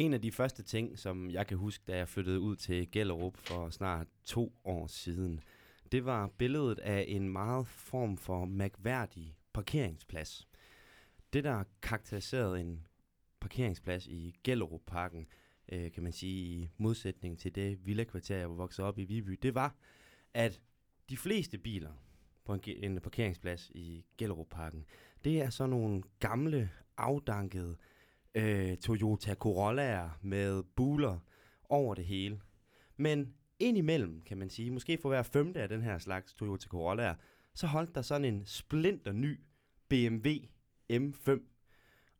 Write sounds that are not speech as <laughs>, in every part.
En af de første ting, som jeg kan huske, da jeg flyttede ud til Gellerup for snart to år siden, det var billedet af en meget form for mærkværdig parkeringsplads. Det, der karakteriserede en parkeringsplads i Gellerup-parken, øh, kan man sige i modsætning til det villa-kvarter, jeg var vokset op i Viby, det var, at de fleste biler på en, en parkeringsplads i Gellerup-parken, det er sådan nogle gamle, afdankede øh, Toyota Corollaer med buler over det hele. Men indimellem, kan man sige, måske for hver femte af den her slags Toyota Corollaer, så holdt der sådan en splinter ny BMW M5.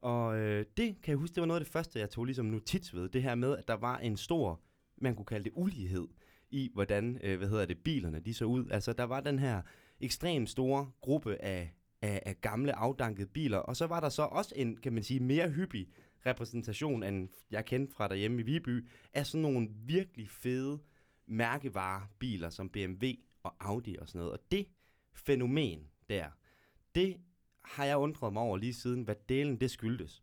Og øh, det kan jeg huske, det var noget af det første, jeg tog ligesom notits ved. Det her med, at der var en stor, man kunne kalde det ulighed i, hvordan, øh, hvad hedder det, bilerne de så ud. Altså, der var den her ekstremt store gruppe af, af, af gamle, afdankede biler, og så var der så også en, kan man sige, mere hyppig repræsentation, end jeg kendte fra derhjemme i Viby, af sådan nogle virkelig fede mærkevarebiler som BMW og Audi og sådan noget. Og det fænomen der, det har jeg undret mig over lige siden, hvad delen det skyldtes.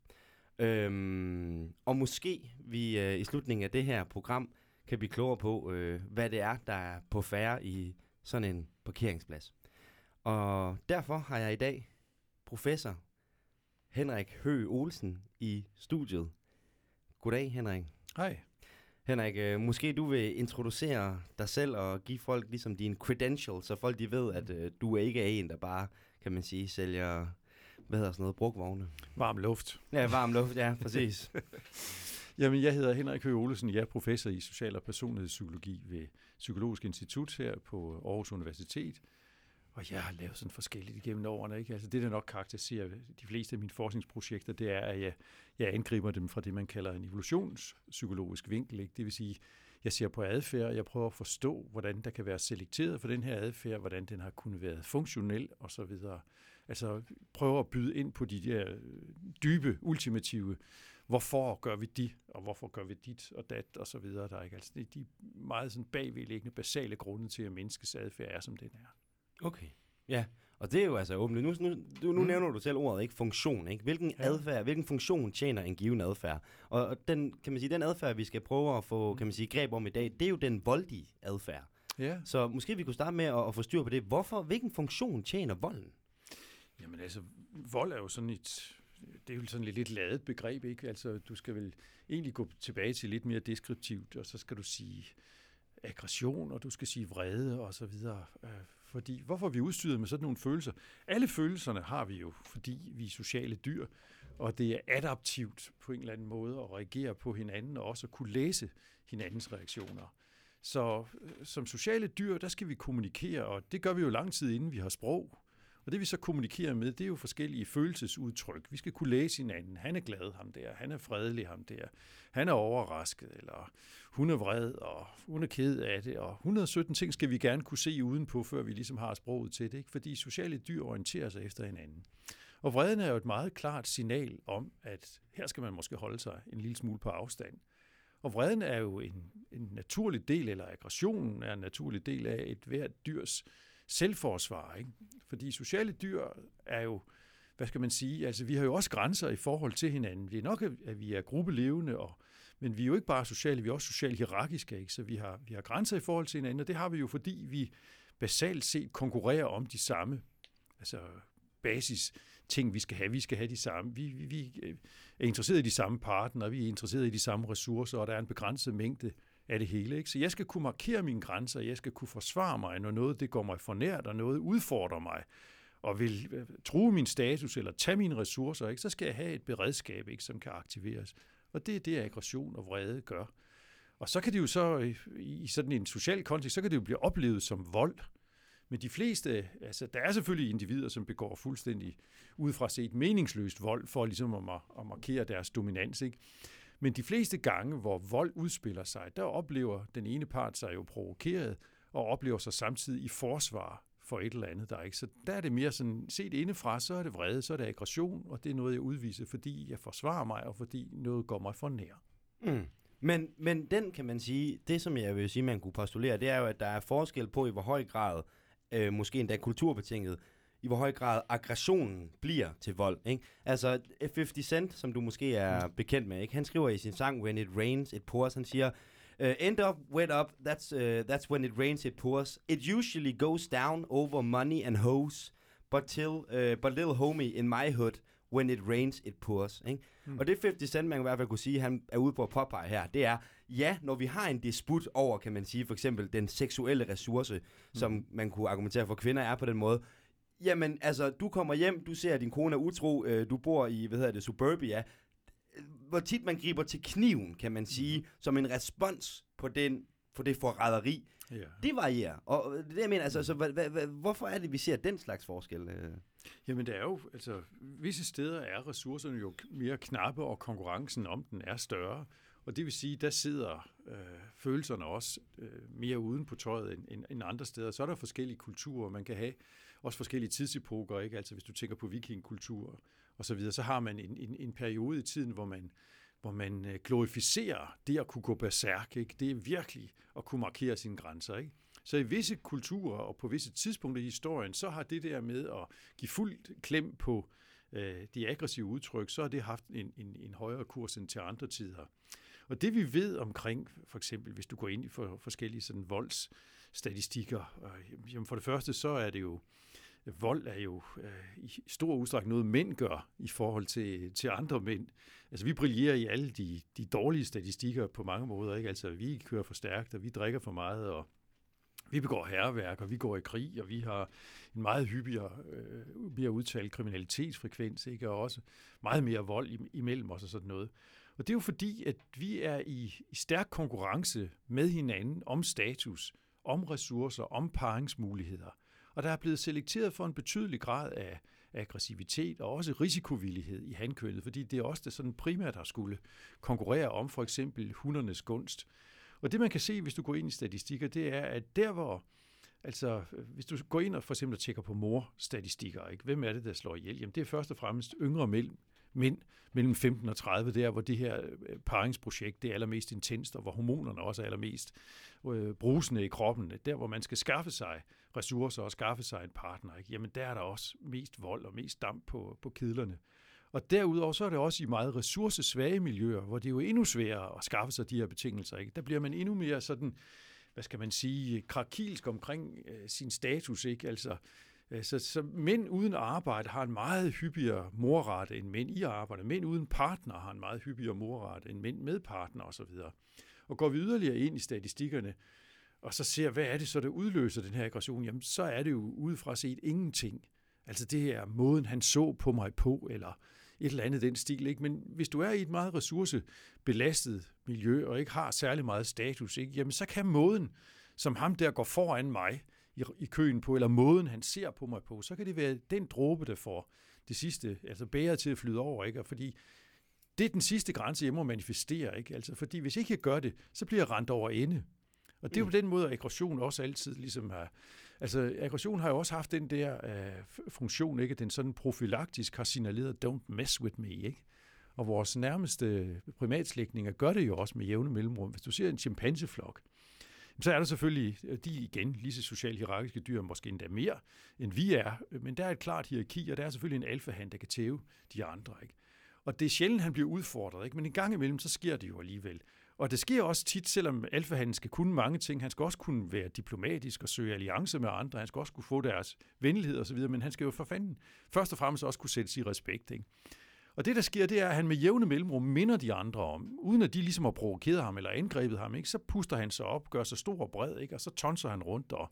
Øhm, og måske vi øh, i slutningen af det her program kan blive klogere på, øh, hvad det er, der er på færre i sådan en parkeringsplads. Og derfor har jeg i dag professor Henrik Hø Olsen i studiet. Goddag, Henrik. Hej. Henrik, øh, måske du vil introducere dig selv og give folk ligesom dine credentials, så folk de ved, at øh, du ikke er en, der bare, kan man sige, sælger, hvad hedder sådan noget, brugvogne. Varm luft. Ja, varm luft, ja, præcis. <laughs> Jamen, jeg hedder Henrik Høgh Olesen. Jeg er professor i social- og personlighedspsykologi ved Psykologisk Institut her på Aarhus Universitet. Og jeg har lavet sådan forskelligt igennem årene. Ikke? Altså det, der nok karakteriserer de fleste af mine forskningsprojekter, det er, at jeg, jeg angriber dem fra det, man kalder en evolutionspsykologisk vinkel. Ikke? Det vil sige, jeg ser på adfærd, og jeg prøver at forstå, hvordan der kan være selekteret for den her adfærd, hvordan den har kunnet være funktionel osv. Altså prøver at byde ind på de der øh, dybe, ultimative, hvorfor gør vi det, og hvorfor gør vi dit og dat og så videre. Der er ikke altså det er de meget sådan bagvedliggende basale grunde til, at menneskets adfærd er, som den er. Okay. Ja, og det er jo altså åbent. Nu, nu, nu, mm. nævner du selv ordet, ikke? Funktion, ikke? Hvilken ja. adfærd, hvilken funktion tjener en given adfærd? Og, og den, kan man sige, den adfærd, vi skal prøve at få, kan man sige, greb om i dag, det er jo den voldige adfærd. Ja. Så måske vi kunne starte med at, at få styr på det. Hvorfor, hvilken funktion tjener volden? Jamen altså, vold er jo sådan et, det er jo sådan et lidt ladet begreb, ikke? Altså, du skal vel egentlig gå tilbage til lidt mere deskriptivt, og så skal du sige aggression, og du skal sige vrede og så videre. Fordi, hvorfor er vi udstyret med sådan nogle følelser? Alle følelserne har vi jo, fordi vi er sociale dyr, og det er adaptivt på en eller anden måde at reagere på hinanden, og også at kunne læse hinandens reaktioner. Så øh, som sociale dyr, der skal vi kommunikere, og det gør vi jo lang tid inden vi har sprog. Og det vi så kommunikerer med, det er jo forskellige følelsesudtryk. Vi skal kunne læse hinanden. Han er glad, ham der. Han er fredelig, ham der. Han er overrasket, eller hun er vred, og hun er ked af det. Og 117 ting skal vi gerne kunne se udenpå, før vi ligesom har sproget til det. Ikke? Fordi sociale dyr orienterer sig efter hinanden. Og vreden er jo et meget klart signal om, at her skal man måske holde sig en lille smule på afstand. Og vreden er jo en, en naturlig del, eller aggressionen er en naturlig del af et hvert dyrs selvforsvar. Ikke? Fordi sociale dyr er jo, hvad skal man sige, altså vi har jo også grænser i forhold til hinanden. Det er nok, at vi er gruppelevende, og, men vi er jo ikke bare sociale, vi er også socialt hierarkiske, ikke? så vi har, vi har grænser i forhold til hinanden, og det har vi jo, fordi vi basalt set konkurrerer om de samme altså basis ting, vi skal have. Vi skal have de samme. Vi, vi, vi er interesseret i de samme partner, vi er interesseret i de samme ressourcer, og der er en begrænset mængde af det hele. Ikke? Så jeg skal kunne markere mine grænser, jeg skal kunne forsvare mig, når noget det går mig for nært, og noget udfordrer mig, og vil øh, true min status eller tage mine ressourcer, ikke? så skal jeg have et beredskab, ikke, som kan aktiveres. Og det er det, aggression og vrede gør. Og så kan det jo så, øh, i sådan en social kontekst, så kan det jo blive oplevet som vold. Men de fleste, altså der er selvfølgelig individer, som begår fuldstændig ud fra set meningsløst vold, for ligesom at, at markere deres dominans. Ikke? Men de fleste gange, hvor vold udspiller sig, der oplever den ene part sig jo provokeret, og oplever sig samtidig i forsvar for et eller andet, der ikke. Så der er det mere sådan, set indefra, så er det vrede, så er det aggression, og det er noget, jeg udviser, fordi jeg forsvarer mig, og fordi noget går mig for nær. Mm. Men, men den kan man sige, det som jeg vil sige, man kunne postulere, det er jo, at der er forskel på, i hvor høj grad, øh, måske endda kulturbetinget, i hvor høj grad aggressionen bliver til vold. Ikke? Altså 50 Cent, som du måske er bekendt med, ikke? han skriver i sin sang When It Rains, It Pours, han siger, Uh, end up, wet up, that's, uh, that's when it rains, it pours. It usually goes down over money and hose, but, till, uh, but little homie in my hood, when it rains, it pours. Ikke? Mm. Og det 50 Cent, man i hvert fald kunne sige, han er ude på at påpege her, det er, ja, når vi har en disput over, kan man sige, for eksempel den seksuelle ressource, mm. som man kunne argumentere for, kvinder er på den måde, Jamen, altså, du kommer hjem, du ser, at din kone er utro, øh, du bor i, hvad hedder det, suburbia. Hvor tit man griber til kniven, kan man sige, mm. som en respons på, den, på det forræderi. Ja. Det varierer. Og det jeg mener, altså, så, hva, hva, hvorfor er det, vi ser den slags forskel? Øh? Jamen, det er jo, altså, visse steder er ressourcerne jo mere knappe, og konkurrencen om den er større. Og det vil sige, der sidder øh, følelserne også øh, mere uden på tøjet end, end, end andre steder. Så er der forskellige kulturer, man kan have også forskellige tidsepoker, ikke? Altså hvis du tænker på vikingkultur og så videre, så har man en, en, en periode i tiden, hvor man, hvor man øh, glorificerer det at kunne gå berserk, ikke? Det er virkelig at kunne markere sine grænser, ikke? Så i visse kulturer og på visse tidspunkter i historien, så har det der med at give fuldt klem på øh, de aggressive udtryk, så har det haft en, en, en højere kurs end til andre tider. Og det vi ved omkring, for eksempel hvis du går ind i for, forskellige sådan voldsstatistikker, øh, jamen for det første så er det jo vold er jo øh, i stor udstrækning noget, mænd gør i forhold til, til andre mænd. Altså, vi brillerer i alle de, de dårlige statistikker på mange måder. Ikke? Altså, vi kører for stærkt, og vi drikker for meget, og vi begår herværk, og vi går i krig, og vi har en meget hyppigere, øh, mere udtalt kriminalitetsfrekvens, ikke? og også meget mere vold imellem os og sådan noget. Og det er jo fordi, at vi er i, i stærk konkurrence med hinanden om status, om ressourcer, om paringsmuligheder. Og der er blevet selekteret for en betydelig grad af aggressivitet og også risikovillighed i handkønnet, fordi det er også det sådan primært har skulle konkurrere om for eksempel hundernes gunst. Og det man kan se, hvis du går ind i statistikker, det er, at der hvor Altså, hvis du går ind og for eksempel tjekker på morstatistikker, ikke? hvem er det, der slår ihjel? Jamen, det er først og fremmest yngre mænd, mænd mellem 15 og 30, der hvor det her øh, paringsprojekt det er allermest intenst, og hvor hormonerne også er allermest øh, brusende i kroppen, der hvor man skal skaffe sig ressourcer og skaffe sig en partner, ikke? jamen der er der også mest vold og mest damp på, på kedlerne. Og derudover så er det også i meget ressourcesvage miljøer, hvor det er jo endnu sværere at skaffe sig de her betingelser. Ikke? Der bliver man endnu mere sådan, hvad skal man sige, krakilsk omkring øh, sin status. Ikke? Altså, øh, Øh, så, så mænd uden arbejde har en meget hyppigere morrate end mænd i arbejde. Mænd uden partner har en meget hyppigere morrate end mænd med partner osv. Og går vi yderligere ind i statistikkerne, og så ser, hvad er det så, der udløser den her aggression, jamen så er det jo udefra set ingenting. Altså det er måden, han så på mig på, eller et eller andet den stil. Ikke? Men hvis du er i et meget ressourcebelastet miljø, og ikke har særlig meget status, ikke? jamen så kan måden, som ham der går foran mig i, i køen på, eller måden, han ser på mig på, så kan det være den dråbe, der får det sidste, altså bærer til at flyde over. Ikke? Og fordi det er den sidste grænse, jeg må manifestere. Ikke? Altså, fordi hvis ikke jeg gør det, så bliver jeg rent over ende. Og det er jo den måde, at aggression også altid ligesom har... Altså, aggression har jo også haft den der uh, funktion, ikke? Den sådan profylaktisk har signaleret, don't mess with me, ikke? Og vores nærmeste primatslægtninger gør det jo også med jævne mellemrum. Hvis du ser en chimpanseflok, så er der selvfølgelig, øh, de igen, lige så socialt hierarkiske dyr, måske endda mere, end vi er, men der er et klart hierarki, og der er selvfølgelig en alfahand, der kan tæve de andre. Ikke? Og det er sjældent, han bliver udfordret, ikke? men en gang imellem, så sker det jo alligevel. Og det sker også tit, selvom alfahanen skal kunne mange ting. Han skal også kunne være diplomatisk og søge alliance med andre. Han skal også kunne få deres venlighed osv., men han skal jo for fanden først og fremmest også kunne sætte i respekt. Ikke? Og det, der sker, det er, at han med jævne mellemrum minder de andre om, uden at de ligesom har provokeret ham eller angrebet ham, ikke? så puster han sig op, gør sig stor og bred, ikke? og så tonser han rundt og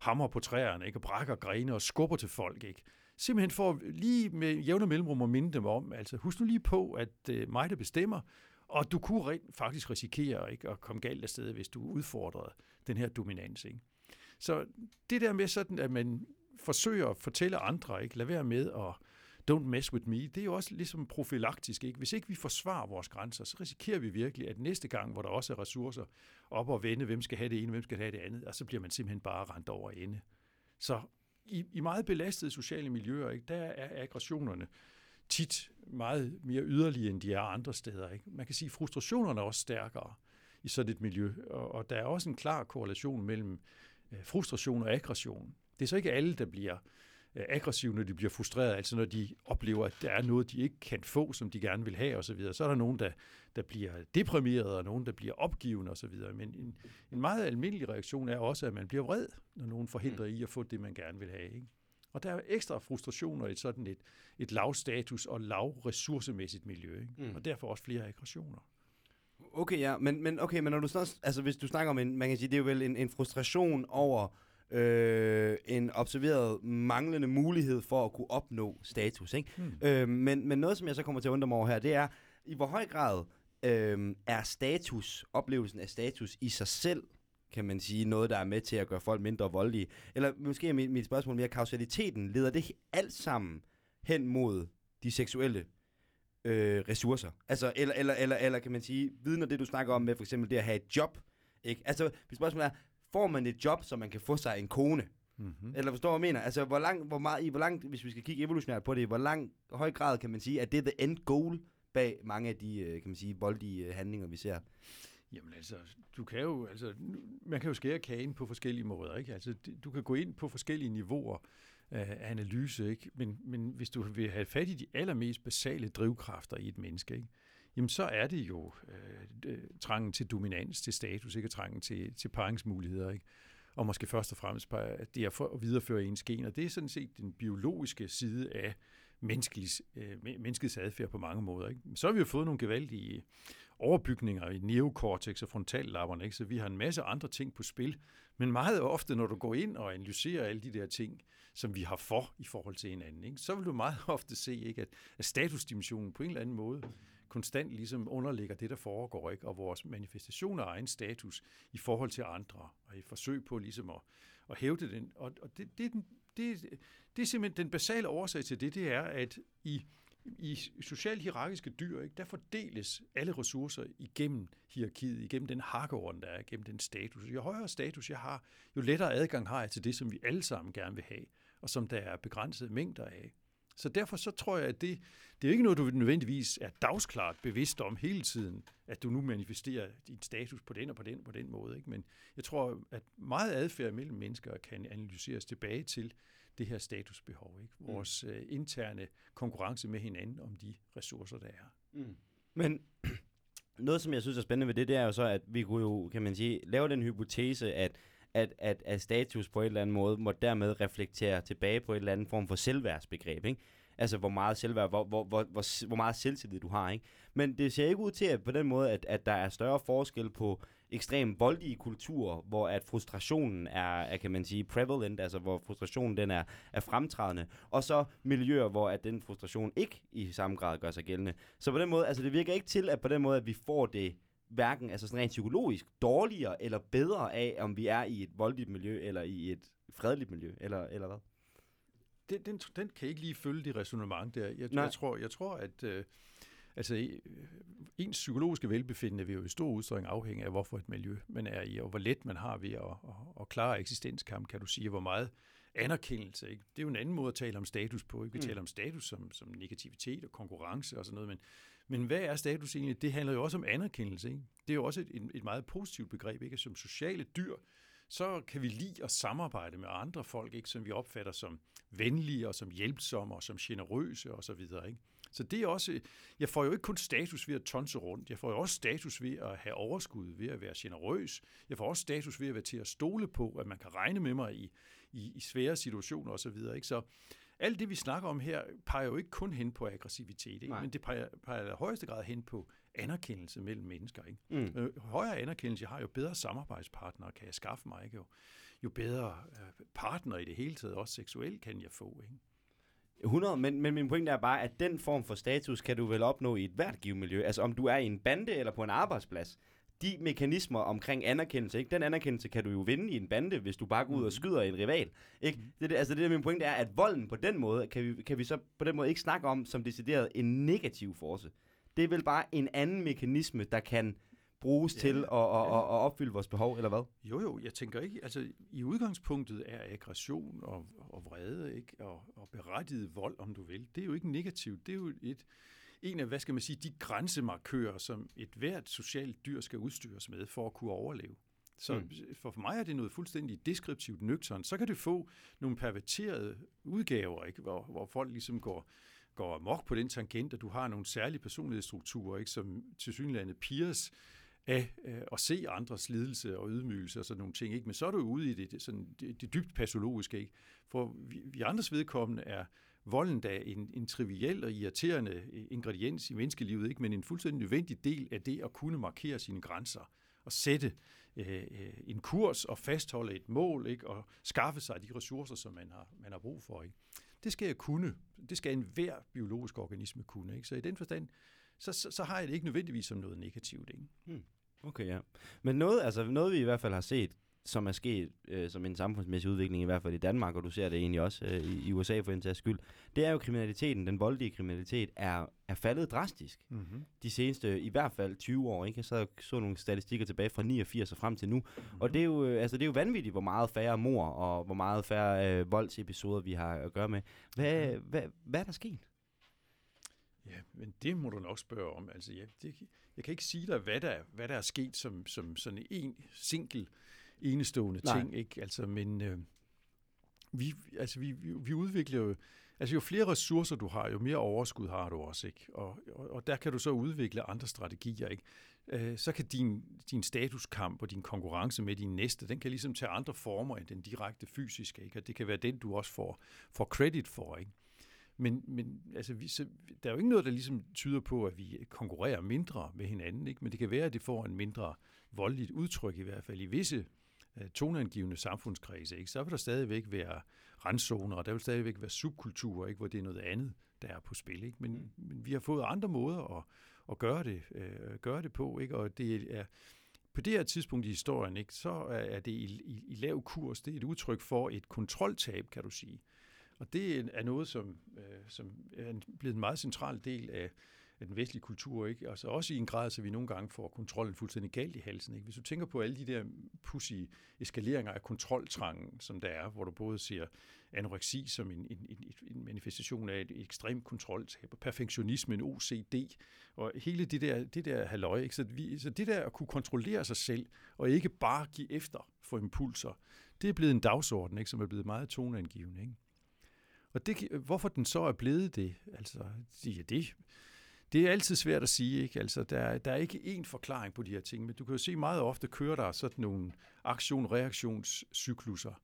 hammer på træerne, ikke? og brækker grene og skubber til folk. Ikke? Simpelthen for lige med jævne mellemrum at minde dem om, altså husk nu lige på, at øh, mig, der bestemmer, og du kunne rent faktisk risikere ikke, at komme galt af sted, hvis du udfordrede den her dominans. Ikke? Så det der med sådan, at man forsøger at fortælle andre, ikke? lad være med at don't mess with me, det er jo også ligesom profilaktisk. Ikke? Hvis ikke vi forsvarer vores grænser, så risikerer vi virkelig, at næste gang, hvor der også er ressourcer op og vende, hvem skal have det ene, hvem skal have det andet, og så bliver man simpelthen bare rent over ende. Så i, i meget belastede sociale miljøer, ikke, der er aggressionerne tit meget mere yderlige, end de er andre steder. Ikke? Man kan sige, at frustrationerne er også stærkere i sådan et miljø, og, og der er også en klar korrelation mellem øh, frustration og aggression. Det er så ikke alle, der bliver øh, aggressive, når de bliver frustreret, altså når de oplever, at der er noget, de ikke kan få, som de gerne vil have osv., så, videre. så er der nogen, der, der bliver deprimeret, og nogen, der bliver opgivende osv., men en, en meget almindelig reaktion er også, at man bliver vred, når nogen forhindrer i at få det, man gerne vil have. Ikke? Og der er ekstra frustrationer i sådan et, et lavstatus og lavressourcemæssigt miljø, ikke? Mm. og derfor også flere aggressioner. Okay, ja, men, men, okay, men når du snakker, altså hvis du snakker om en, man kan sige, det er jo vel en, en frustration over øh, en observeret manglende mulighed for at kunne opnå status, ikke? Hmm. Øh, men, men noget, som jeg så kommer til at undre mig over her, det er, i hvor høj grad øh, er status, oplevelsen af status i sig selv, kan man sige, noget, der er med til at gøre folk mindre voldelige? Eller måske er mit, mit spørgsmål mere, kausaliteten, leder det alt sammen hen mod de seksuelle øh, ressourcer. Altså, eller, eller, eller, eller kan man sige, viden af det, du snakker om med for eksempel det at have et job. Ikke? Altså, hvis spørgsmålet er, får man et job, så man kan få sig en kone? Mm-hmm. Eller forstår hvad jeg mener? Altså, hvor lang, hvor meget, i hvor langt, hvis vi skal kigge evolutionært på det, hvor lang høj grad kan man sige, at det er the end goal bag mange af de, øh, kan man sige, voldelige øh, handlinger, vi ser? Jamen altså, du kan jo, altså, man kan jo skære kagen på forskellige måder, ikke? Altså, du kan gå ind på forskellige niveauer af analyse, ikke? Men, men hvis du vil have fat i de allermest basale drivkræfter i et menneske, ikke? Jamen så er det jo øh, øh, trangen til dominans, til status, ikke? trangen til, til paringsmuligheder, ikke? og måske først og fremmest at det er for at videreføre ens gener. Det er sådan set den biologiske side af menneskets, øh, menneskets adfærd på mange måder. Ikke? Så har vi jo fået nogle gevaldige overbygninger i neokortex og frontallapperne, ikke? så vi har en masse andre ting på spil. Men meget ofte, når du går ind og analyserer alle de der ting, som vi har for i forhold til hinanden, ikke? så vil du meget <laughs> ofte se, ikke? At, at statusdimensionen på en eller anden måde konstant ligesom underligger det, der foregår, ikke? og vores manifestation af egen status i forhold til andre, og i forsøg på ligesom at, at hævde den. Og, og det, det, det, det er simpelthen den basale årsag til det, det er, at i i socialt hierarkiske dyr, ikke, der fordeles alle ressourcer igennem hierarkiet, igennem den hakkeorden, der er, igennem den status. Jo højere status jeg har, jo lettere adgang har jeg til det, som vi alle sammen gerne vil have, og som der er begrænsede mængder af. Så derfor så tror jeg, at det, det er ikke noget, du nødvendigvis er dagsklart bevidst om hele tiden, at du nu manifesterer din status på den og på den på den måde. Ikke? Men jeg tror, at meget adfærd mellem mennesker kan analyseres tilbage til det her statusbehov. Ikke? Mm. Vores mm. interne konkurrence med hinanden om de ressourcer, der er. Mm. Men <clears throat> noget, som jeg synes er spændende ved det, det er jo så, at vi kunne jo, kan man sige, lave den hypotese, at at, at, at status på en eller anden måde må dermed reflektere tilbage på en eller anden form for selvværdsbegreb, ikke? Altså, hvor meget selvværd, hvor, hvor, hvor, hvor, hvor meget selvtillid du har, ikke? Men det ser ikke ud til, at på den måde, at, at der er større forskel på ekstremt voldelige kulturer, hvor at frustrationen er, er, kan man sige, prevalent, altså hvor frustrationen den er, er fremtrædende, og så miljøer, hvor at den frustration ikke i samme grad gør sig gældende. Så på den måde, altså det virker ikke til, at på den måde, at vi får det hverken altså sådan rent psykologisk dårligere eller bedre af, om vi er i et voldeligt miljø eller i et fredeligt miljø, eller, eller hvad? Den, den, den kan ikke lige følge det resonemang der. Jeg, jeg, tror, jeg tror, at øh, altså, øh, ens psykologiske velbefindende vil jo i stor udstrækning afhænge af, hvorfor et miljø man er i, og hvor let man har ved at, at, at klare eksistenskamp, kan du sige, hvor meget anerkendelse. Ikke? Det er jo en anden måde at tale om status på. Ikke? Vi mm. taler om status som, som negativitet og konkurrence og sådan noget, men men hvad er status egentlig? Det handler jo også om anerkendelse. Ikke? Det er jo også et, et meget positivt begreb. Ikke? Som sociale dyr, så kan vi lide at samarbejde med andre folk, ikke? som vi opfatter som venlige og som hjælpsomme og som generøse osv. Ikke? Så det er også, jeg får jo ikke kun status ved at tonse rundt, jeg får jo også status ved at have overskud, ved at være generøs. Jeg får også status ved at være til at stole på, at man kan regne med mig i, i, i svære situationer osv. Ikke? Så alt det, vi snakker om her, peger jo ikke kun hen på aggressivitet, ikke? men det peger, peger i højeste grad hen på anerkendelse mellem mennesker. Ikke? Mm. Øh, højere anerkendelse, jeg har jo bedre samarbejdspartnere, kan jeg skaffe mig. Ikke? Jo, jo bedre øh, partner i det hele taget, også seksuelt, kan jeg få. Ikke? 100, men, men min pointe er bare, at den form for status kan du vel opnå i et hvert givet miljø. Altså om du er i en bande eller på en arbejdsplads de mekanismer omkring anerkendelse, ikke? den anerkendelse kan du jo vinde i en bande, hvis du bare går ud og mhm. skyder en rival. Ikke? Mm. Det, det, altså det der min point er, at volden på den måde, kan vi, kan vi så på den måde ikke snakke om som decideret en negativ force. Det er vel bare en anden mekanisme, der kan bruges ja, til at, at, ja. at, at opfylde vores behov, eller hvad? Jo, jo, jeg tænker ikke, altså i udgangspunktet er aggression og, og vrede, ikke? Og, og berettiget vold, om du vil, det er jo ikke negativt, det er jo et, en af, hvad skal man sige, de grænsemarkører, som et hvert socialt dyr skal udstyres med for at kunne overleve. Så mm. for, mig er det noget fuldstændig deskriptivt nøgtern. Så kan det få nogle perverterede udgaver, ikke? Hvor, hvor folk ligesom går, går mok på den tangent, at du har nogle særlige personlighedsstrukturer, ikke? som til synligheden Piers af øh, at se andres lidelse og ydmygelse og sådan nogle ting. Ikke? Men så er du ude i det, det, sådan, det, det dybt patologiske. Ikke? For vi, vi andres vedkommende er volden da en, en triviel og irriterende øh, ingrediens i menneskelivet, ikke? men en fuldstændig nødvendig del af det at kunne markere sine grænser og sætte øh, øh, en kurs og fastholde et mål ikke? og skaffe sig de ressourcer, som man har, man har brug for. Ikke? Det skal jeg kunne. Det skal enhver biologisk organisme kunne. Ikke? Så i den forstand, så, så, så har jeg det ikke nødvendigvis som noget negativt. Ikke? Hmm. Okay, ja. Men noget, altså noget, vi i hvert fald har set, som er sket øh, som en samfundsmæssig udvikling, i hvert fald i Danmark, og du ser det egentlig også øh, i, i USA for en tages skyld, det er jo kriminaliteten, den voldelige kriminalitet, er, er faldet drastisk mm-hmm. de seneste, i hvert fald 20 år. Ikke? Jeg så, så nogle statistikker tilbage fra 89 og frem til nu, mm-hmm. og det er, jo, øh, altså, det er jo vanvittigt, hvor meget færre mor og hvor meget færre øh, voldsepisoder, vi har at gøre med. Hvad, mm-hmm. hvad, hvad er der sket? Ja, men det må du nok spørge om. Altså, ja, det, jeg kan ikke sige dig, hvad der, hvad der er sket som, som sådan en single enestående Nej. ting, ikke? Altså, men øh, vi, altså, vi, vi, vi udvikler jo, altså jo flere ressourcer du har, jo mere overskud har du også, ikke? Og, og, og der kan du så udvikle andre strategier, ikke? Øh, så kan din, din statuskamp og din konkurrence med din næste, den kan ligesom tage andre former end den direkte fysiske, ikke? Og det kan være den, du også får, får credit for, ikke? Men, men altså, vi, så, der er jo ikke noget, der ligesom tyder på, at vi konkurrerer mindre med hinanden, ikke? men det kan være, at det får en mindre voldeligt udtryk, i hvert fald i visse toneangivende samfundskredse. Ikke? Så vil der stadigvæk være randzoner, og der vil stadigvæk være subkulturer, ikke? hvor det er noget andet, der er på spil. Ikke? Men, mm. men vi har fået andre måder at, at gøre, det, uh, gøre det på, ikke? og det er på det her tidspunkt i historien, ikke, så er det i, i, i lav kurs. Det er et udtryk for et kontroltab, kan du sige. Og det er noget, som, øh, som er blevet en meget central del af, af den vestlige kultur, ikke? Altså også i en grad, så vi nogle gange får kontrollen fuldstændig galt i halsen. Ikke? Hvis du tænker på alle de der pussy eskaleringer af kontroltrangen, som der er, hvor du både ser anoreksi som en, en, en, en manifestation af et ekstremt kontroltab, og perfektionisme, en OCD, og hele det der, det der halløj. Ikke? Så, vi, så det der at kunne kontrollere sig selv, og ikke bare give efter for impulser, det er blevet en dagsorden, ikke? som er blevet meget toneangivende. Ikke? Og det, hvorfor den så er blevet det, altså, ja, det, det er altid svært at sige. Ikke? Altså, der, der er ikke én forklaring på de her ting, men du kan jo se meget ofte kører der sådan nogle aktion-reaktionscykluser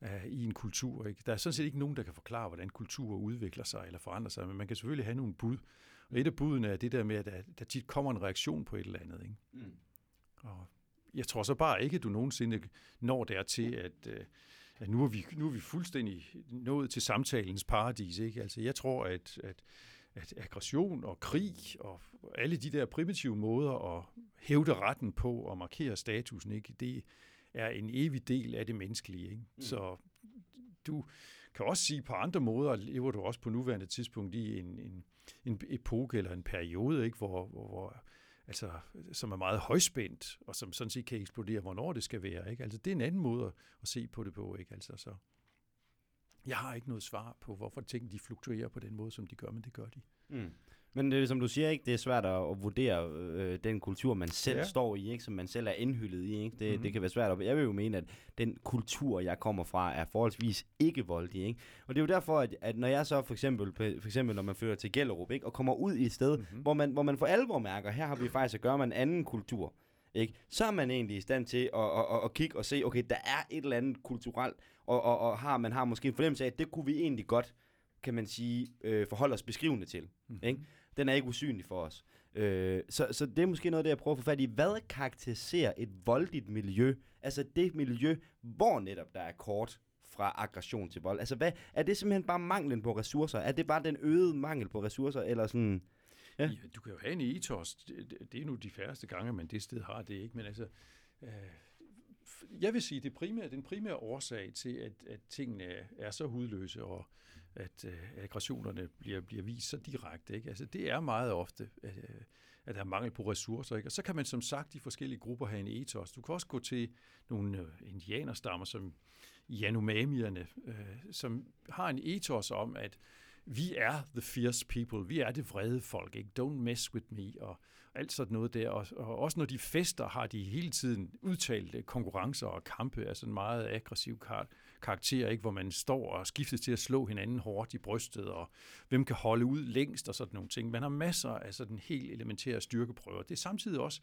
uh, i en kultur. Ikke? Der er sådan set ikke nogen, der kan forklare, hvordan kulturer udvikler sig eller forandrer sig, men man kan selvfølgelig have nogle bud. Og et af budene er det der med, at der, der tit kommer en reaktion på et eller andet. Ikke? Mm. Og jeg tror så bare ikke, at du nogensinde når dertil, at... Uh, at nu er vi, nu er vi fuldstændig nået til samtalens paradis. Ikke? Altså, jeg tror, at, at, at aggression og krig og alle de der primitive måder at hævde retten på og markere statusen, ikke? det er en evig del af det menneskelige. Ikke? Mm. Så du kan også sige, på andre måder lever du også på nuværende tidspunkt i en, en, en epoke eller en periode, ikke? Hvor, hvor, hvor altså, som er meget højspændt, og som sådan set kan eksplodere, hvornår det skal være. Ikke? Altså, det er en anden måde at se på det på. Ikke? Altså, så jeg har ikke noget svar på, hvorfor ting de fluktuerer på den måde, som de gør, men det gør de. Mm. Men det, som du siger, ikke, det er svært at, at vurdere øh, den kultur, man selv ja. står i, ikke, som man selv er indhyllet i. Ikke? Det, mm-hmm. det kan være svært. Jeg vil jo mene, at den kultur, jeg kommer fra, er forholdsvis ikke voldelig. Ikke? Og det er jo derfor, at, at når jeg så for eksempel, for eksempel når man fører til Gellerup, ikke, og kommer ud i et sted, mm-hmm. hvor, man, hvor man for alvor mærker, her har vi faktisk at gøre med en anden kultur, ikke? så er man egentlig i stand til at, at, at, at kigge og se, okay, der er et eller andet kulturelt, og, og, og har, man har måske en fornemmelse af, at det kunne vi egentlig godt, kan man sige, øh, forholde os beskrivende til. Mm-hmm. Ikke? den er ikke usynlig for os. Øh, så, så det er måske noget det, jeg prøver at få fat i. Hvad karakteriserer et voldeligt miljø? Altså det miljø, hvor netop der er kort fra aggression til vold. Altså hvad, er det simpelthen bare manglen på ressourcer? Er det bare den øgede mangel på ressourcer, eller sådan ja du kan jo have en ethos. Det, det er nu de færreste gange, man det sted har det ikke, men altså... Øh, jeg vil sige, det primære, den primære årsag til, at, at tingene er så hudløse og at øh, aggressionerne bliver, bliver vist så direkte. Ikke? Altså, det er meget ofte, at, øh, at der er mangel på ressourcer. Ikke? Og så kan man som sagt i forskellige grupper have en ethos. Du kan også gå til nogle øh, indianerstammer, som Yanomamierne, øh, som har en ethos om, at vi er the fierce people, vi er det vrede folk, ikke? Don't mess with me, og alt sådan noget der. Og, og også når de fester, har de hele tiden udtalte øh, konkurrencer og kampe af sådan en meget aggressiv kar- karakter, ikke? hvor man står og skiftes til at slå hinanden hårdt i brystet, og hvem kan holde ud længst og sådan nogle ting. Man har masser af sådan helt elementære styrkeprøver. Det er samtidig også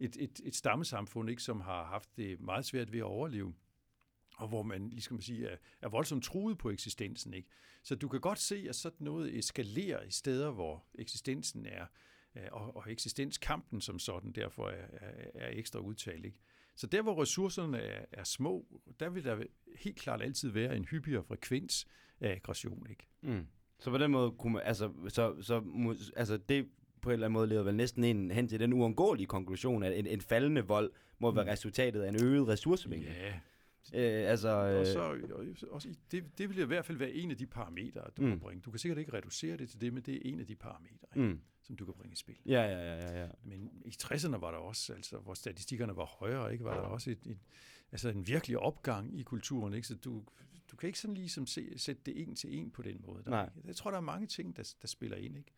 et, et, et stammesamfund, ikke, som har haft det meget svært ved at overleve og hvor man, lige skal man sige, er, er voldsomt truet på eksistensen. Ikke? Så du kan godt se, at sådan noget eskalerer i steder, hvor eksistensen er, og, og eksistenskampen som sådan derfor er, er, er ekstra udtalt. Ikke? Så der, hvor ressourcerne er, er små, der vil der helt klart altid være en hyppigere frekvens af aggression. Ikke? Mm. Så på den måde kunne man, altså, så, så, altså det på en eller anden måde leder vel næsten en, hen til den uundgåelige konklusion, at en, en faldende vold må være mm. resultatet af en øget ressourcemængde. Ja, Øh, altså, øh... Og så, og, også, det, det vil i hvert fald være en af de parametre, du mm. kan bringe. Du kan sikkert ikke reducere det til det, men det er en af de parametre, mm. som du kan bringe i spil. Ja, ja, ja, ja, ja. Men i 60'erne var der også, altså, hvor statistikkerne var højere, ikke, var der også et, et, altså en virkelig opgang i kulturen. Ikke? Så du, du kan ikke sådan ligesom se, sætte det en til en på den måde. Der, Nej. Jeg tror, der er mange ting, der, der spiller ind. Ikke?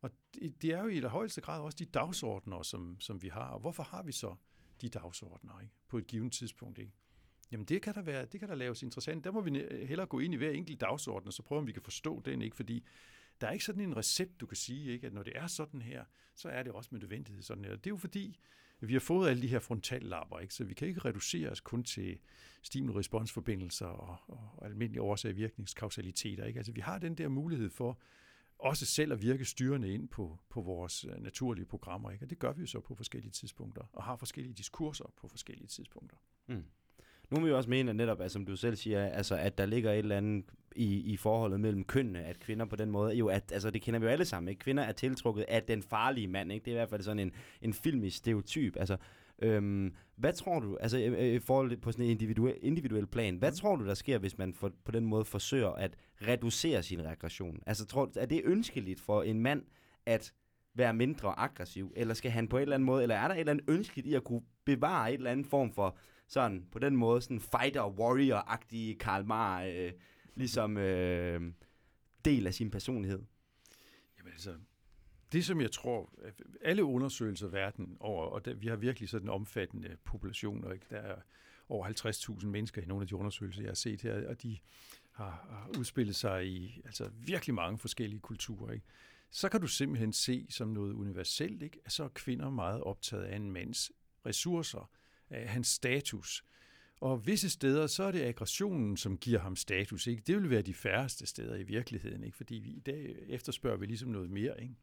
Og det, det er jo i det højeste grad også de dagsordner, som, som vi har. Og hvorfor har vi så de dagsordner ikke? på et givet tidspunkt? Ikke? Jamen det kan der være, det kan der laves interessant. Der må vi hellere gå ind i hver enkelt dagsorden, og så prøve, om vi kan forstå den, ikke? Fordi der er ikke sådan en recept, du kan sige, ikke? at når det er sådan her, så er det også med nødvendighed sådan her. Det er jo fordi, vi har fået alle de her frontallapper, ikke? så vi kan ikke reducere os kun til stimulus-responsforbindelser og, og almindelige årsag-virkningskausaliteter. Ikke? Altså, vi har den der mulighed for også selv at virke styrende ind på, på vores øh, naturlige programmer. Ikke? Og det gør vi jo så på forskellige tidspunkter, og har forskellige diskurser på forskellige tidspunkter. Mm. Nu vil vi også mene, at netop, altså, som du selv siger, altså, at der ligger et eller andet i, i forholdet mellem kønnene, at kvinder på den måde, jo, at, altså, det kender vi jo alle sammen, ikke? Kvinder er tiltrukket af den farlige mand, ikke? Det er i hvert fald sådan en, en filmisk stereotyp, altså, Øhm, hvad tror du, altså i, i forhold på sådan en individuel, individuel plan, hvad mm. tror du, der sker, hvis man for, på den måde forsøger at reducere sin regression? Altså, tror, er det ønskeligt for en mand at være mindre aggressiv, eller skal han på en eller anden måde, eller er der et eller andet ønskeligt i at kunne bevare et eller andet form for sådan på den måde sådan fighter warrior-agtige Karl Marr øh, ligesom øh, del af sin personlighed? Jamen altså, det som jeg tror, alle undersøgelser i verden over, og der, vi har virkelig sådan en omfattende population, ikke? der er over 50.000 mennesker i nogle af de undersøgelser, jeg har set her, og de har, har udspillet sig i altså virkelig mange forskellige kulturer. Ikke? Så kan du simpelthen se som noget universelt, ikke? at så er kvinder meget optaget af en mands ressourcer, af hans status. Og visse steder, så er det aggressionen, som giver ham status. Ikke? Det vil være de færreste steder i virkeligheden, ikke? fordi vi i dag efterspørger vi ligesom noget mere. Ikke?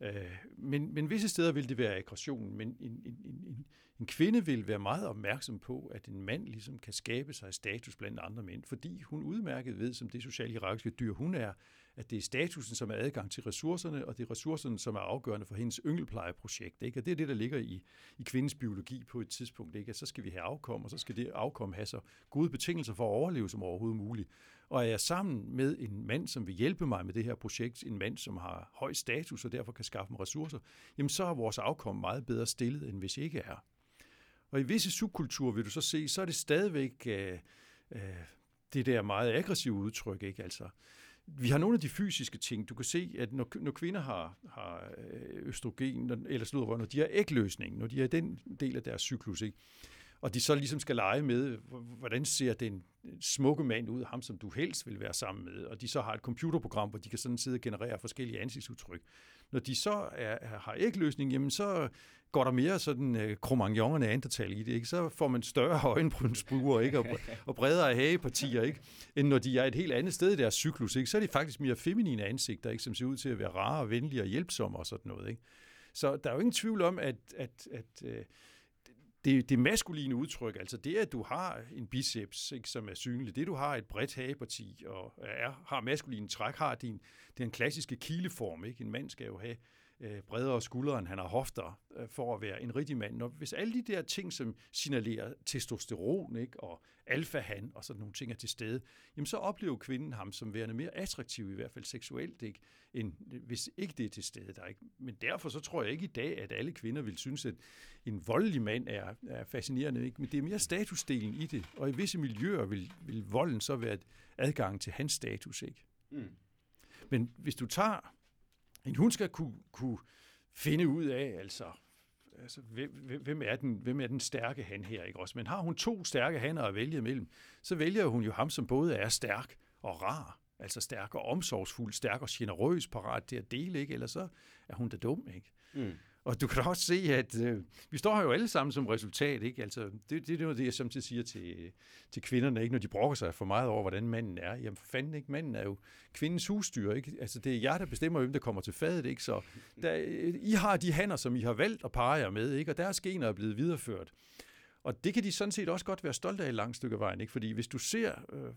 Øh, men, men visse steder vil det være aggression, men en, en, en, en kvinde vil være meget opmærksom på, at en mand ligesom kan skabe sig status blandt andre mænd, fordi hun udmærket ved, som det sociale hierarkiske dyr hun er, at det er statusen, som er adgang til ressourcerne, og det er ressourcerne, som er afgørende for hendes yngelplejeprojekt. Ikke? Og det er det, der ligger i, i kvindens biologi på et tidspunkt. Ikke? At så skal vi have afkom, og så skal det afkom have så gode betingelser for at overleve som overhovedet muligt. Og er jeg sammen med en mand, som vil hjælpe mig med det her projekt, en mand, som har høj status og derfor kan skaffe mig ressourcer, jamen så er vores afkom meget bedre stillet, end hvis ikke er. Og i visse subkulturer vil du så se, så er det stadigvæk øh, øh, det der meget aggressive udtryk, ikke? Altså, vi har nogle af de fysiske ting. Du kan se, at når, når kvinder har, har øh, østrogen, eller slutter, når de har ægløsning, når de er den del af deres cyklus, ikke? og de så ligesom skal lege med, hvordan ser den smukke mand ud, ham som du helst vil være sammen med, og de så har et computerprogram, hvor de kan sådan sidde og generere forskellige ansigtsudtryk. Når de så er, har ægløsning, jamen så går der mere sådan øh, kromagnon og neandertal i det, ikke? så får man større <laughs> øjenbrynsbuer ikke? Og, og bredere hagepartier, ikke? end når de er et helt andet sted i deres cyklus. Ikke? Så er de faktisk mere feminine ansigter, ikke? som ser ud til at være rare, venlige og hjælpsomme og sådan noget. Ikke? Så der er jo ingen tvivl om, at, at, at øh, det, det maskuline udtryk, altså det, at du har en biceps, ikke, som er synlig, det, du har et bredt hageparti og er, har maskuline træk, har din, den klassiske kileform. Ikke? En mand skal jo have øh, bredere skuldre, end han har hofter, øh, for at være en rigtig mand. Når, hvis alle de der ting, som signalerer testosteron ikke, og alfahan og sådan nogle ting er til stede, jamen så oplever kvinden ham som værende mere attraktiv, i hvert fald seksuelt, ikke, end hvis ikke det er til stede. Der ikke. Men derfor så tror jeg ikke i dag, at alle kvinder vil synes, at en voldelig mand er, er fascinerende. Ikke? Men det er mere statusdelen i det, og i visse miljøer vil, vil volden så være adgang til hans status. Ikke? Mm. Men hvis du tager, en hund skal kunne, kunne finde ud af, altså, altså hvem, hvem, er den, hvem er den stærke han her, ikke også? Men har hun to stærke hanner at vælge imellem, så vælger hun jo ham, som både er stærk og rar, altså stærk og omsorgsfuld, stærk og generøs, parat til at dele, ikke? Ellers så er hun da dum, ikke? Mm. Og du kan også se, at øh, vi står her jo alle sammen som resultat. Ikke? Altså, det, det, det er det, jeg samtidig siger til, til kvinderne, ikke? når de brokker sig for meget over, hvordan manden er. Jamen for fanden ikke, manden er jo kvindens husdyr. Ikke? Altså, det er jer, der bestemmer, hvem der kommer til fadet. Ikke? Så der, I har de hanner, som I har valgt at pare jer med, ikke? og deres gener er blevet videreført. Og det kan de sådan set også godt være stolte af et langt stykke vejen, ikke? fordi hvis du ser øh,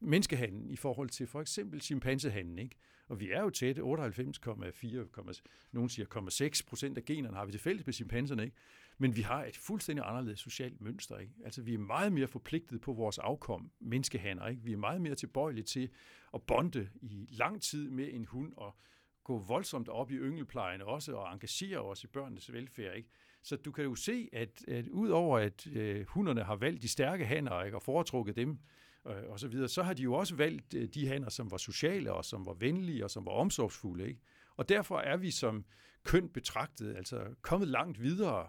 menneskehanden i forhold til for eksempel chimpansehanden, ikke? og vi er jo tætte, 98,4, nogen siger 0,6 procent af generne har vi til fælles med chimpanserne, ikke? men vi har et fuldstændig anderledes socialt mønster. Ikke? Altså vi er meget mere forpligtet på vores afkom, menneskehanner. Ikke? Vi er meget mere tilbøjelige til at bonde i lang tid med en hund, og gå voldsomt op i yngelplejen også, og engagere os i børnenes velfærd. Ikke? Så du kan jo se, at, at udover at øh, hunderne har valgt de stærke hanner ikke, og foretrukket dem, øh, og så videre, så har de jo også valgt øh, de hanner, som var sociale, og som var venlige, og som var omsorgsfulde. Ikke? Og derfor er vi som køn betragtet, altså kommet langt videre,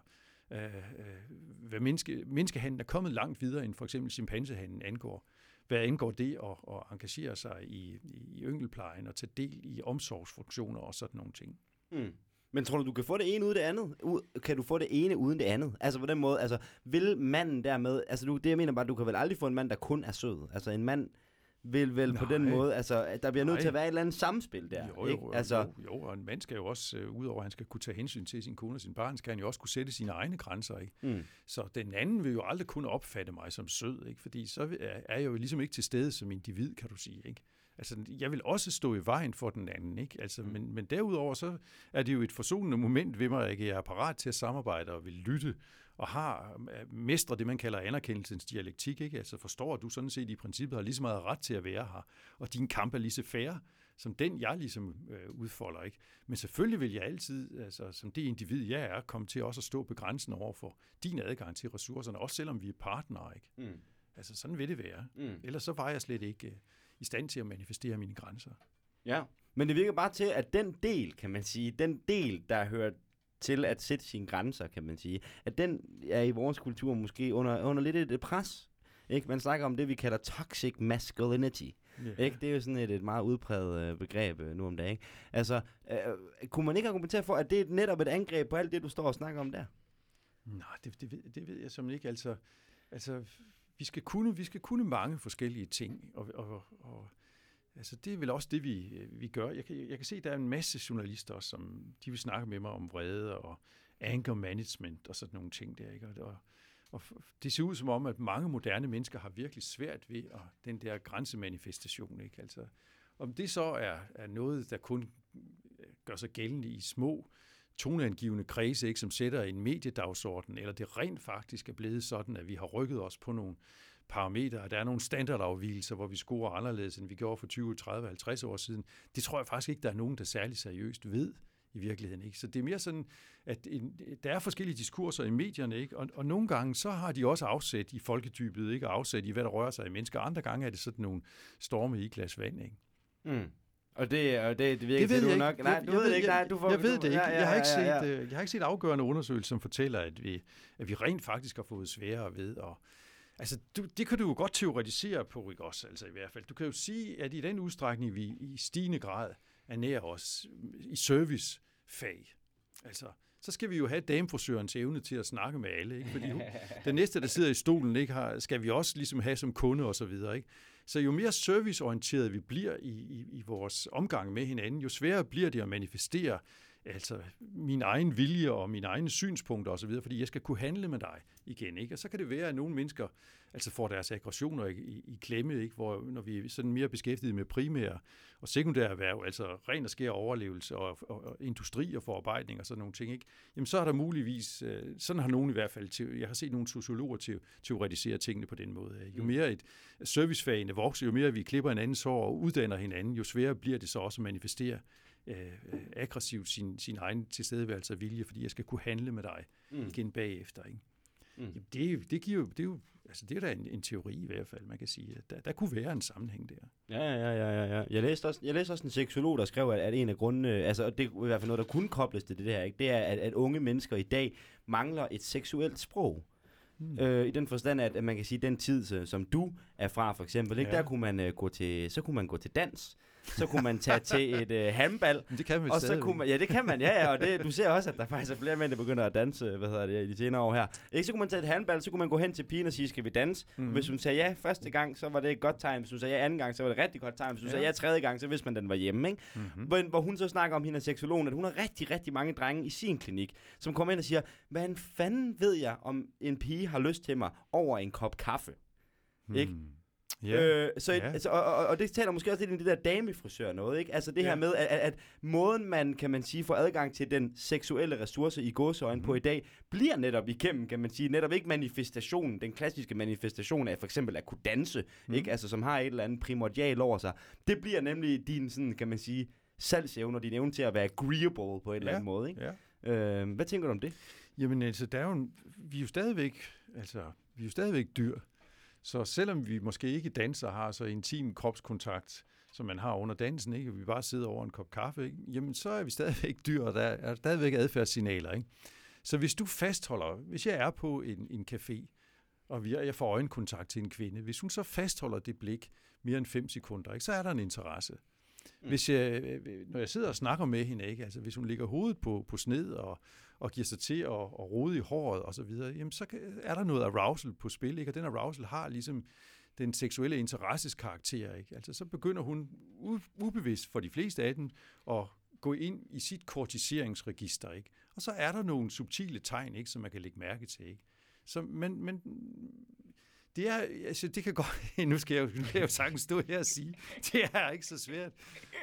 øh, øh, hvad menneske, menneskehanden er kommet langt videre, end for eksempel chimpansehanden angår. Hvad angår det at, at engagere sig i, i yngelplejen og tage del i omsorgsfunktioner og sådan nogle ting. Mm. Men tror du, du kan få det ene uden det andet? Kan du få det ene uden det andet? Altså på den måde, altså vil manden dermed, altså du, det jeg mener bare, du kan vel aldrig få en mand, der kun er sød. Altså en mand vil vel Nej. på den måde, altså der bliver nødt til at være et eller andet samspil der. Jo, jo, ikke? Altså, jo, jo, og en mand skal jo også, uh, udover at han skal kunne tage hensyn til sin kone og sin barn, skal han jo også kunne sætte sine egne grænser. Ikke? Mm. Så den anden vil jo aldrig kunne opfatte mig som sød, ikke? fordi så er, er jeg jo ligesom ikke til stede som individ, kan du sige. Ikke? Altså, jeg vil også stå i vejen for den anden, ikke? Altså, mm. men, men derudover så er det jo et forsonende moment ved mig, at jeg er parat til at samarbejde og vil lytte og har øh, mestre det, man kalder anerkendelsens dialektik, ikke? Altså forstår, at du sådan set i princippet har lige så meget ret til at være her, og din kamp er lige så fair, som den, jeg ligesom øh, udfolder, ikke? Men selvfølgelig vil jeg altid, altså som det individ, jeg er, komme til også at stå på grænsen over for din adgang til ressourcerne, også selvom vi er partnere, ikke? Mm. Altså sådan vil det være. Mm. Ellers så var jeg slet ikke... Øh, i stand til at manifestere mine grænser. Ja, men det virker bare til, at den del, kan man sige, den del, der hører til at sætte sine grænser, kan man sige, at den er i vores kultur måske under, under lidt et pres. Ikke? Man snakker om det, vi kalder toxic masculinity. Yeah. Ikke? Det er jo sådan et, et meget udpræget øh, begreb øh, nu om dagen. Altså, øh, kunne man ikke argumentere for, at det er netop et angreb på alt det, du står og snakker om der? Nej, det, det, ved, det ved jeg som ikke. Altså, altså vi skal kunne, vi skal kunne mange forskellige ting, og, og, og altså det er vel også det, vi, øh, vi gør. Jeg kan, jeg kan se, at der er en masse journalister, som de vil snakke med mig om vrede og anger management og sådan nogle ting der. Ikke? Og, og det ser ud som om, at mange moderne mennesker har virkelig svært ved at, den der grænsemanifestation. Ikke? Altså, om det så er, er noget, der kun øh, gør sig gældende i små toneangivende kredse, ikke, som sætter en mediedagsorden, eller det rent faktisk er blevet sådan, at vi har rykket os på nogle parametre, at der er nogle standardafvielser, hvor vi scorer anderledes, end vi gjorde for 20, 30, 50 år siden. Det tror jeg faktisk ikke, der er nogen, der særlig seriøst ved i virkeligheden. Ikke? Så det er mere sådan, at en, der er forskellige diskurser i medierne, ikke? Og, og nogle gange så har de også afsæt i folkedybet, ikke? og afsæt i, hvad der rører sig i mennesker. Andre gange er det sådan nogle storme i glas vand. Ikke? Mm. Og det, og det, det virker det ved du nok. Nej, du jeg, ved det ikke. Nej, du får, jeg ved det ikke. Jeg, har ikke set, ja. jeg har ikke set afgørende undersøgelser, som fortæller, at vi, at vi rent faktisk har fået sværere ved at Altså, du, det kan du jo godt teoretisere på, ikke også, altså i hvert fald. Du kan jo sige, at i den udstrækning, vi i stigende grad ernærer os i servicefag, altså, så skal vi jo have damefrisørens evne til at snakke med alle, ikke? Fordi hun, <laughs> den næste, der sidder i stolen, ikke, har, skal vi også ligesom have som kunde og så videre, ikke? Så jo mere serviceorienteret vi bliver i, i, i vores omgang med hinanden, jo sværere bliver det at manifestere altså min egen vilje og mine egne synspunkter osv., fordi jeg skal kunne handle med dig igen. Ikke? Og så kan det være, at nogle mennesker altså får deres aggressioner i, i, i klemme, ikke? hvor når vi er sådan mere beskæftiget med primære og sekundære erhverv, altså ren og skær overlevelse og, og, og industri og forarbejdning og sådan nogle ting, ikke? jamen så er der muligvis, øh, sådan har nogen i hvert fald, til, jeg har set nogle sociologer til, teoretisere tingene på den måde. Jo mm. mere et servicefagene vokser, jo mere vi klipper en anden sår og uddanner hinanden, jo sværere bliver det så også at manifestere øh, aggressivt sin, sin egen tilstedeværelse og vilje, fordi jeg skal kunne handle med dig mm. igen bagefter. Ikke? Mm. Jamen, det, det, giver jo, det er jo altså det er da en, en teori i hvert fald, man kan sige. At der, der kunne være en sammenhæng der. Ja, ja, ja, ja, ja. Jeg læste også, jeg læste også en seksolog, der skrev, at, at en af grundene, altså det er i hvert fald noget, der kunne kobles til det her, ikke? det er, at, at unge mennesker i dag mangler et seksuelt sprog. Hmm. Øh, I den forstand, at, at man kan sige, at den tid, som du er fra, for eksempel, ikke? Ja. der kunne man uh, gå til, så kunne man gå til dans, så kunne man tage til et øh, handball. Men det kan man og så kunne man, Ja, det kan man, ja, ja. Og det, du ser også, at der faktisk er flere mænd, der begynder at danse, hvad hedder det, i de senere år her. Ikke, så kunne man tage et handball, så kunne man gå hen til pigen og sige, skal vi danse? Mm-hmm. Hvis hun sagde ja første gang, så var det et godt tegn. Hvis hun sagde ja anden gang, så var det et rigtig godt tegn. Hvis hun ja. sagde ja tredje gang, så vidste man, at den var hjemme. Ikke? Mm-hmm. Hvor, hvor, hun så snakker om hende seksologen, at hun har rigtig, rigtig mange drenge i sin klinik, som kommer ind og siger, hvad fanden ved jeg, om en pige har lyst til mig over en kop kaffe? Mm. Ikke? Yeah. Øh, så, yeah. altså, og, og, og det taler måske også lidt ind i det der damefrisør noget, ikke? Altså det yeah. her med, at, at måden man, kan man sige, får adgang til den seksuelle ressource i gåseøjne mm. på i dag, bliver netop igennem, kan man sige, netop ikke manifestationen, den klassiske manifestation af for eksempel at kunne danse, mm. ikke? Altså som har et eller andet primordial over sig. Det bliver nemlig din, sådan, kan man sige, salgsevne og din evne til at være agreeable på en eller anden måde, ikke? Ja. Øh, hvad tænker du om det? Jamen altså, der er jo, vi er jo stadigvæk, altså, vi er jo stadigvæk dyr. Så selvom vi måske ikke danser har så intim kropskontakt, som man har under dansen, ikke? vi bare sidder over en kop kaffe, ikke? jamen så er vi stadigvæk dyr, og der er stadigvæk adfærdssignaler. Ikke? Så hvis du fastholder, hvis jeg er på en, en café, og vi, jeg får øjenkontakt til en kvinde, hvis hun så fastholder det blik mere end 5 sekunder, ikke? så er der en interesse. Mm. Hvis jeg, når jeg sidder og snakker med hende, ikke? Altså, hvis hun ligger hovedet på, på sned og, og giver sig til at, at rode i håret og så videre, jamen så er der noget arousal på spil, ikke? og den arousal har ligesom den seksuelle interesses karakter. Ikke? Altså, så begynder hun ubevidst for de fleste af dem at gå ind i sit kortiseringsregister. Ikke? Og så er der nogle subtile tegn, ikke, som man kan lægge mærke til. Ikke? Så, men, men det er, altså, det kan godt, <laughs> nu skal jeg, nu skal jeg jo sagtens stå her og sige, det er ikke så svært.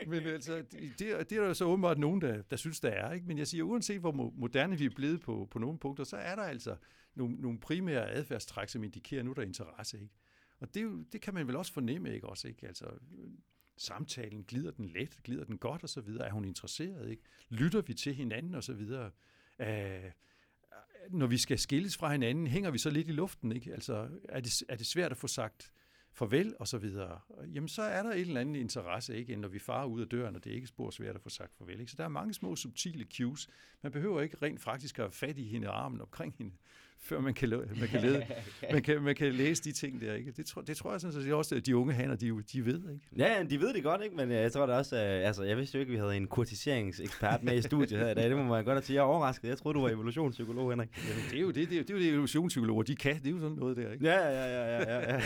Men altså, det, det er der jo så åbenbart nogen, der, der synes, der er. Ikke? Men jeg siger, uanset hvor moderne vi er blevet på, på nogle punkter, så er der altså nogle, nogle primære adfærdstræk, som indikerer, at nu er der interesse. Ikke? Og det, det kan man vel også fornemme, ikke også? Ikke? Altså, samtalen, glider den let, glider den godt og så videre? Er hun interesseret? Ikke? Lytter vi til hinanden og så videre? Uh, når vi skal skilles fra hinanden, hænger vi så lidt i luften, ikke? Altså, er det, er det svært at få sagt farvel og så videre, jamen så er der et eller andet interesse, ikke, når vi farer ud af døren, og det er ikke spor svært at få sagt farvel. Ikke? Så der er mange små subtile cues. Man behøver ikke rent faktisk at have fat i hende armen omkring hende før man kan, man kan, lede, <laughs> man kan, man kan læse de ting der. Ikke? Det, tror, det tror jeg sådan, at det også de unge haner, de, de ved. Ikke? Ja, de ved det godt, ikke? men jeg tror da også, uh, altså, jeg vidste jo ikke, at vi havde en kurtiseringsekspert med i studiet her i dag. Det må man godt sige. Jeg er overrasket. Jeg troede, du var evolutionspsykolog, Henrik. Jamen, det er jo det, det, er, det, er jo det evolutionspsykologer, de kan. Det er jo sådan noget der. Ikke? Ja, ja, ja. ja, ja, ja.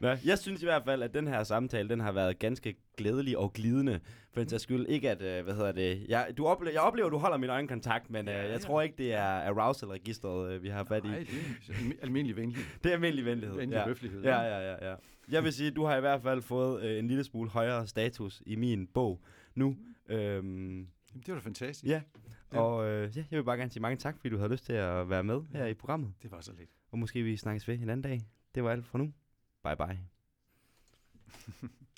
Nå, jeg synes i hvert fald, at den her samtale, den har været ganske glædelig og glidende. For den skyld ikke, at, øh, hvad hedder det, jeg, du oplever, jeg oplever, at du holder min øjenkontakt, men øh, jeg ja. tror ikke, det er arousal-registret, øh, vi har fat i. Nej, det er almindelig venlighed. <laughs> Det er almindelig venlighed. Almindelig ja. høflighed. Ja, ja, ja, ja. Jeg vil sige, at du har i hvert fald fået øh, en lille smule højere status i min bog nu. Øhm, Jamen, det var da fantastisk. Ja, ja. og øh, ja, jeg vil bare gerne sige mange tak, fordi du havde lyst til at være med her i programmet. Det var så lidt. Og måske vi snakkes ved en anden dag. Det var alt for nu. Bye bye. <laughs>